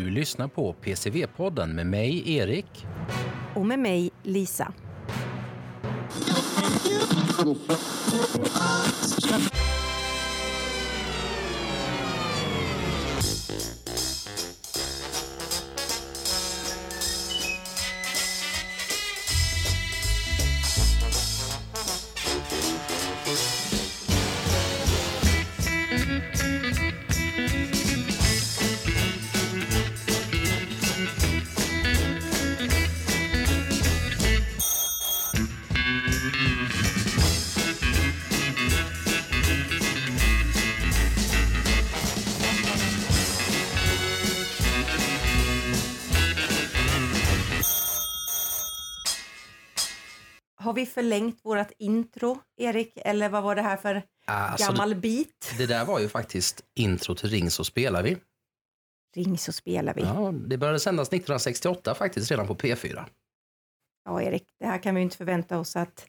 Du lyssnar på PCV-podden med mig, Erik. Och med mig, Lisa. Har vi förlängt vårt intro, Erik? Eller vad var det här för Alltså, gammal bit? Det där var ju faktiskt intro till Ring så spelar vi. Ring så spelar vi. Ja. Ja, det började sändas 1968 faktiskt, redan på P4. Erik, det här kan vi ju inte förvänta oss att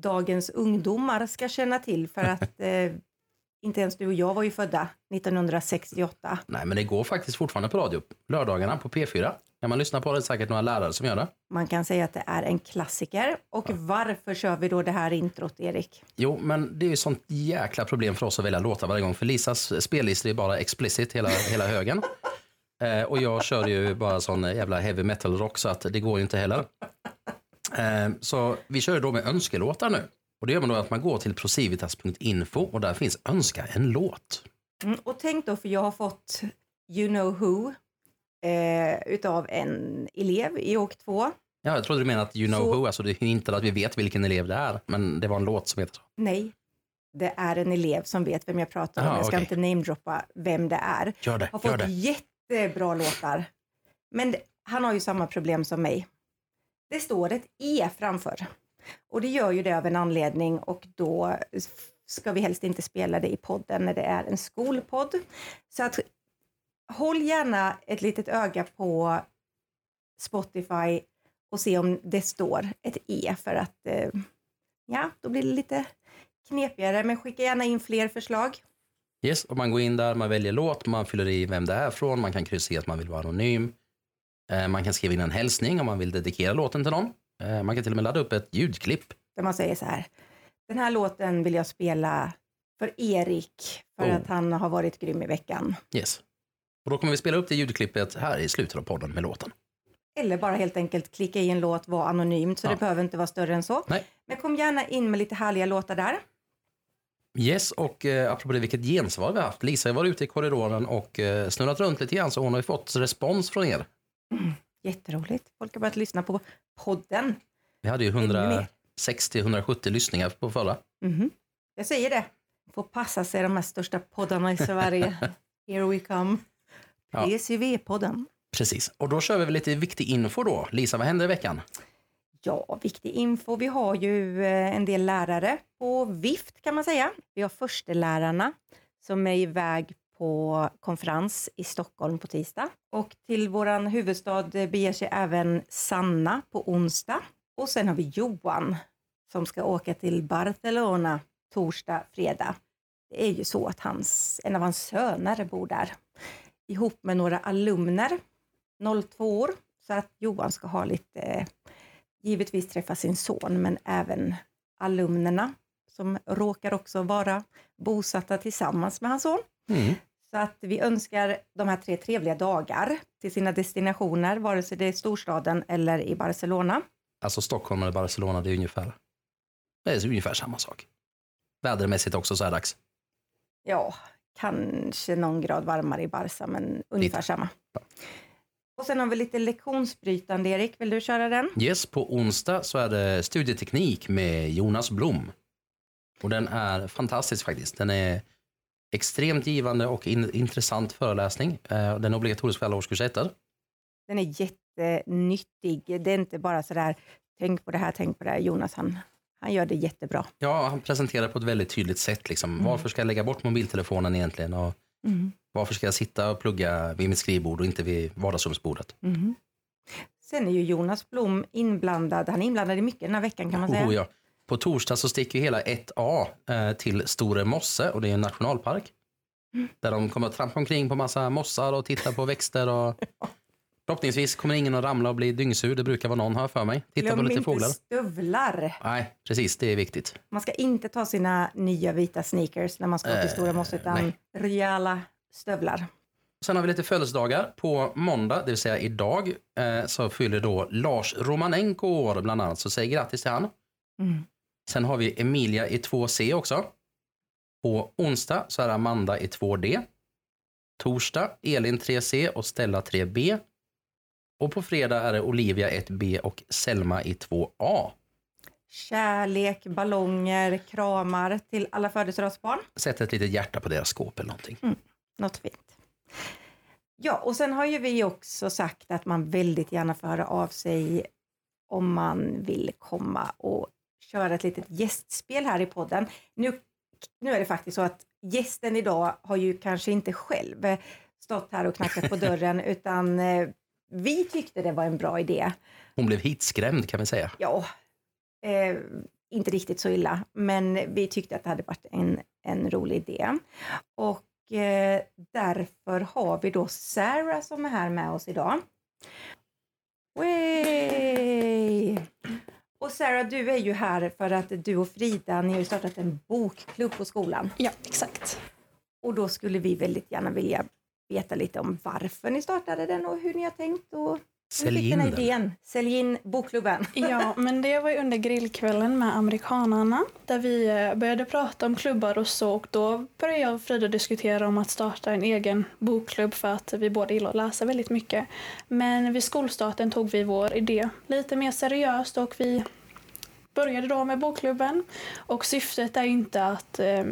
dagens ungdomar ska känna till för att eh, inte ens du och jag var ju födda 1968. Nej, men det går faktiskt fortfarande på radio. Lördagarna på P4. Kan man lyssna på det, det är säkert några lärare som gör det. Man kan säga att det är en klassiker. Och varför kör vi då det här introt, Erik? Jo, men det är ju sånt jäkla problem för oss att välja låtar varje gång. För Lisas spellistor är bara explicit hela, hela högen. Eh, och jag kör ju bara sån jävla heavy metal rock så att det går ju inte heller. Eh, så vi kör ju då med önskelåtar nu. Och det gör man då att man går till procivitas.info och där finns önska en låt. Mm, och tänk då, för jag har fått You know who eh, utav en elev i åk 2. Ja, jag trodde du menade att you know Så- who, alltså det är inte att vi vet vilken elev det är, men det var en låt som heter så. Nej, det är en elev som vet vem jag pratar om. Aha, jag ska okej. inte namedroppa vem det är. Gör det, Har fått det. jättebra låtar. Men det- han har ju samma problem som mig. Det står ett E framför. Och det gör ju det av en anledning och då ska vi helst inte spela det i podden när det är en skolpodd. Så att håll gärna ett litet öga på Spotify och se om det står ett E för att eh, ja, då blir det lite knepigare. Men skicka gärna in fler förslag. Yes, och man går in där, man väljer låt, man fyller i vem det är från, man kan kryssa i att man vill vara anonym. Eh, Man kan skriva in en hälsning om man vill dedikera låten till någon. Eh, Man kan till och med ladda upp ett ljudklipp. där man säger så här. Den här låten vill jag spela för Erik för Oh. att han har varit grym i veckan. Yes. Och då kommer vi spela upp det ljudklippet här i slutet av podden med låten. Eller bara helt enkelt klicka i en låt, vara anonymt, så Ja. det behöver inte vara större än så. Nej. Men kom gärna in med lite härliga låtar där. Yes, och eh, apropå det, vilket gensvar vi har haft. Lisa har varit ute i korridoren och eh, snurrat runt lite grann så hon har ju fått respons från er. Jätteroligt. Folk har börjat lyssna på podden. Vi hade ju Ännu mer. 160-170 lyssningar på förra. Mhm. Jag säger det. Får passa sig de här största poddarna i Sverige. Here we come. Ja. PCV-podden. Precis, och då kör vi väl lite viktig info då. Lisa, vad hände i veckan? Ja, viktig info. Vi har ju eh, en del lärare på vift kan man säga. Vi har förstelärarna som är iväg på konferens i Stockholm på tisdag. Och till våran huvudstad beger sig även Sanna på onsdag. Och sen har vi Johan som ska åka till Barcelona torsdag, fredag. Det är ju så att hans, en av hans söner bor där ihop med några alumner, 02 år. Så att Johan ska ha lite givetvis träffa sin son, men även alumnerna som råkar också vara bosatta tillsammans med hans son. Mm. Så att vi önskar de här tre trevliga dagar till sina destinationer, vare sig det är storstaden eller i Barcelona. Alltså Stockholm eller Barcelona, det är ungefär, det är ungefär samma sak. Vädermässigt också så här dags. Ja, kanske någon grad varmare i Barca, men ungefär samma. Och sen har vi lite lektionsbrytande, Erik. Vill du köra den? Yes, på onsdag så är det studieteknik med Jonas Blom. Och den är fantastisk faktiskt. Den är extremt givande och in, intressant föreläsning. Eh, Den är obligatorisk för alla årskurs ettor. Den är jättenyttig. Det är inte bara sådär, tänk på det här, tänk på det här. Jonas, han, han gör det jättebra. Ja, han presenterar på ett väldigt tydligt sätt. Liksom. Varför ska jag lägga bort mobiltelefonen egentligen? Och Mm. varför ska jag sitta och plugga vid mitt skrivbord och inte vid vardagsrumsbordet? Mhm. Sen är ju Jonas Blom inblandad. Han är inblandad i mycket den här veckan kan man säga. Oh, ja. På torsdag så sticker ju hela 1A eh, till Store Mosse och det är en nationalpark. Där de kommer att trampa omkring på massa mossar och titta på växter. Och... Förhoppningsvis kommer ingen att ramla och bli dyngsur. Det brukar vara någon här för mig. Titta Glöm på lite inte fåglar. stövlar. Nej, precis. Det är viktigt. Man ska inte ta sina nya vita sneakers när man ska till Eh, stora moss, utan nej. rejäla stövlar. Sen har vi lite födelsedagar. På måndag, det vill säga idag, eh, så fyller då Lars Romanenko år bland annat. Så säg grattis till han. Mm. Sen har vi Emilia i 2C också. På onsdag så är Amanda i 2D. Torsdag Elin 3C och Stella 3B. Och på fredag är det Olivia 1B och Selma i 2A. Kärlek, ballonger, kramar till alla födelsedagsbarn. Sätt ett litet hjärta på deras skåp eller någonting. Något fint. Ja, och sen har ju vi också sagt att man väldigt gärna får höra av sig om man vill komma och köra ett litet gästspel här i podden. Nu, nu är det faktiskt så att gästen idag har ju kanske inte själv stått här och knackat på dörren utan eh, vi tyckte det var en bra idé. Hon blev hitskrämd kan vi säga. Ja, eh, inte riktigt så illa, men vi tyckte att det hade varit en, en rolig idé. Och eh, därför har vi då Sarah som är här med oss idag. Wey! Och Sarah, du är ju här för att du och Frida, ni har ju startat en bokklubb på skolan. Ja, exakt. Och då skulle vi väldigt gärna vilja veta lite om varför ni startade den och hur ni har tänkt och hur Sälj fick in idén. Sälj in bokklubben. Ja, men det var ju under grillkvällen med amerikanarna där vi eh, började prata om klubbar och så och då började jag och Frida diskutera om att starta en egen bokklubb för att vi båda gillar att läsa väldigt mycket. Men vid skolstarten tog vi vår idé lite mer seriöst och vi började då med bokklubben och syftet är inte att eh,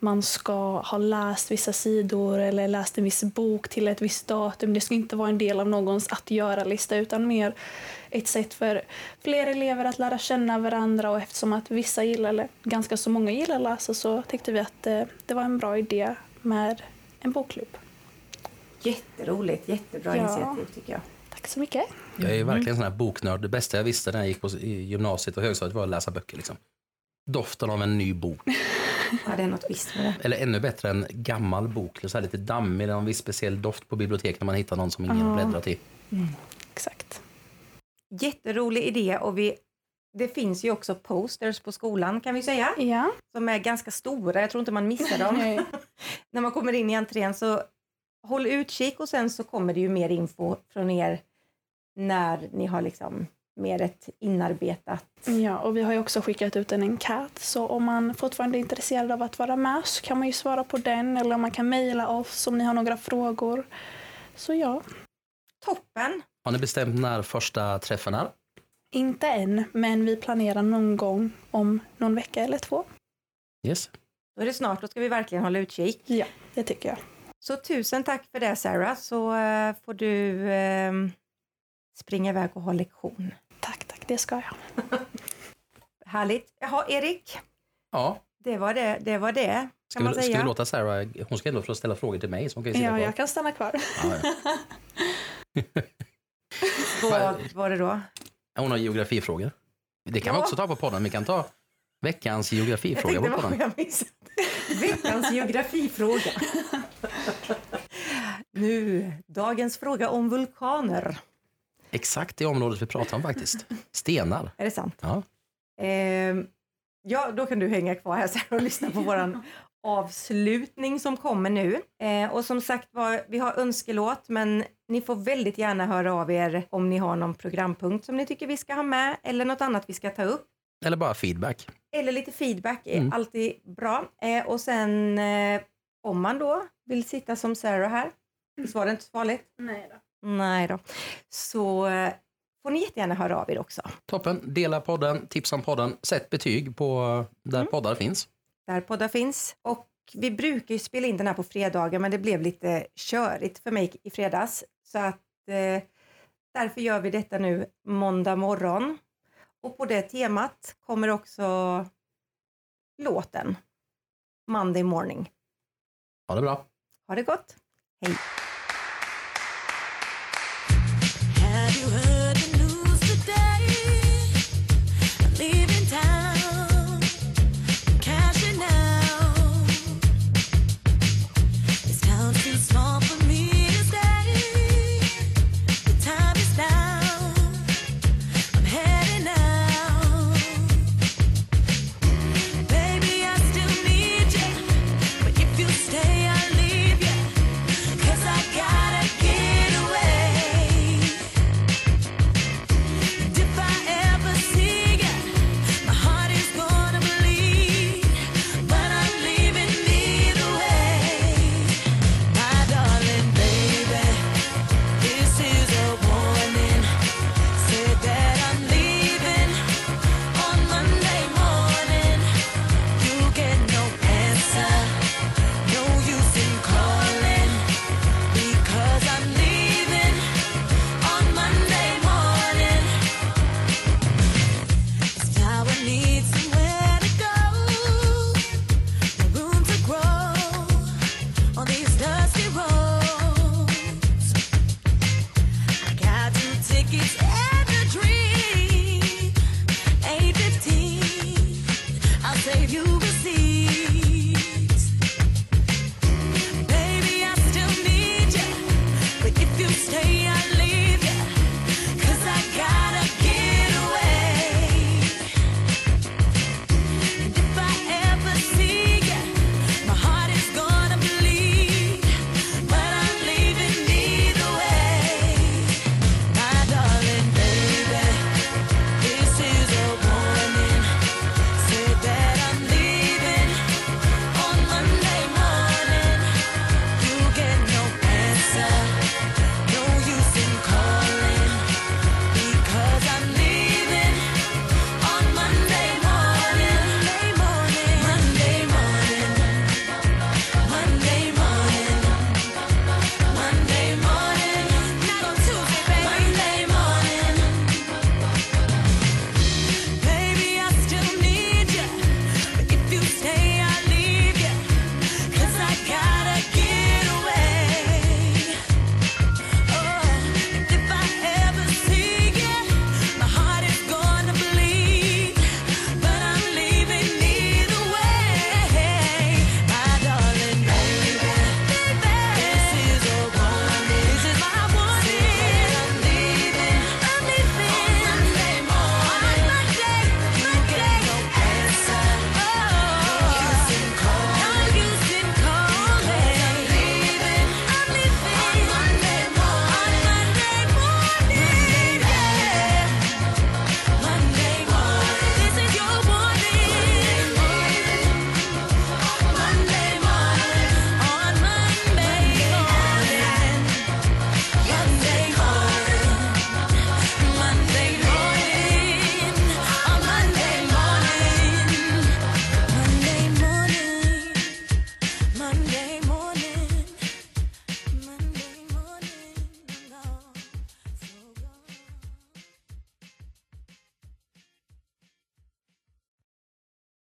man ska ha läst vissa sidor eller läst en viss bok till ett visst datum. Det ska inte vara en del av någons att göra-lista utan mer ett sätt för fler elever att lära känna varandra och eftersom att vissa gillar, eller ganska så många gillar att läsa så tyckte vi att eh, det var en bra idé med en bokklubb. Jätteroligt, jättebra Ja. initiativ tycker jag. Tack så mycket. Jag är ju verkligen sån här boknörd. Det bästa jag visste när jag gick på i gymnasiet och högstadiet var att läsa böcker. Liksom. Doften av en ny bok. Ja, det är något visst med det. Eller ännu bättre en gammal bok. Så här lite dammig, eller en viss speciell doft på biblioteket när man hittar någon som ingen Ja. bläddrar till. Exakt. Jätterolig idé och vi, det finns ju också posters på skolan kan vi säga. Ja. Som är ganska stora, jag tror inte man missar dem. När man kommer in i entrén så håll utkik och sen så kommer det ju mer info från er när ni har liksom mer ett inarbetat. Ja, och vi har ju också skickat ut en enkät så om man fortfarande är intresserad av att vara med så kan man ju svara på den eller man kan mejla oss om ni har några frågor. Så ja, Toppen! Har ni bestämt när första träffen är? inte än, men vi planerar någon gång om någon vecka eller två. Yes. Då är det snart, då ska vi verkligen hålla utkik. Ja, det tycker jag. Så tusen tack för det Sarah, så eh, får du eh, springa iväg och ha lektion. Tack, tack, det ska jag. Härligt. Jaha, Erik, Ja. det var det, det, var det Ska vi, ska säga. vi låta Sarah, hon ska ändå få ställa frågor till mig så hon kan ju Ja, kvar. jag kan stanna kvar. Ja, ja. Vad var det då? Hon har geografifrågor. Det kan vi Ja. också ta på podden. Vi kan ta veckans geografifråga på podden. Veckans geografifråga. Nu, dagens fråga om vulkaner. Exakt det området vi pratar om faktiskt. Stenar. Är det sant? Ja. Ehm, ja, då kan du hänga kvar här så här och lyssna på våran avslutning som kommer nu. Eh, och som sagt var, vi har önskelåt, men ni får väldigt gärna höra av er om ni har någon programpunkt som ni tycker vi ska ha med eller något annat vi ska ta upp. Eller bara feedback. Eller lite feedback är Mm. alltid bra. Eh, och sen eh, om man då vill sitta som Sarah här, visst var det inte så farligt? Nej då. Nej då. Så eh, får ni jättegärna höra av er också. Toppen. Dela podden, tipsa om podden, sätt betyg på där Mm. poddar finns. där poddar finns. Och vi brukar ju spela in den här på fredagar men det blev lite körigt för mig i fredags. Så att eh, därför gör vi detta nu måndag morgon. Och på det temat kommer också låten Monday morning. Ha det bra. Ha det gott! Hej!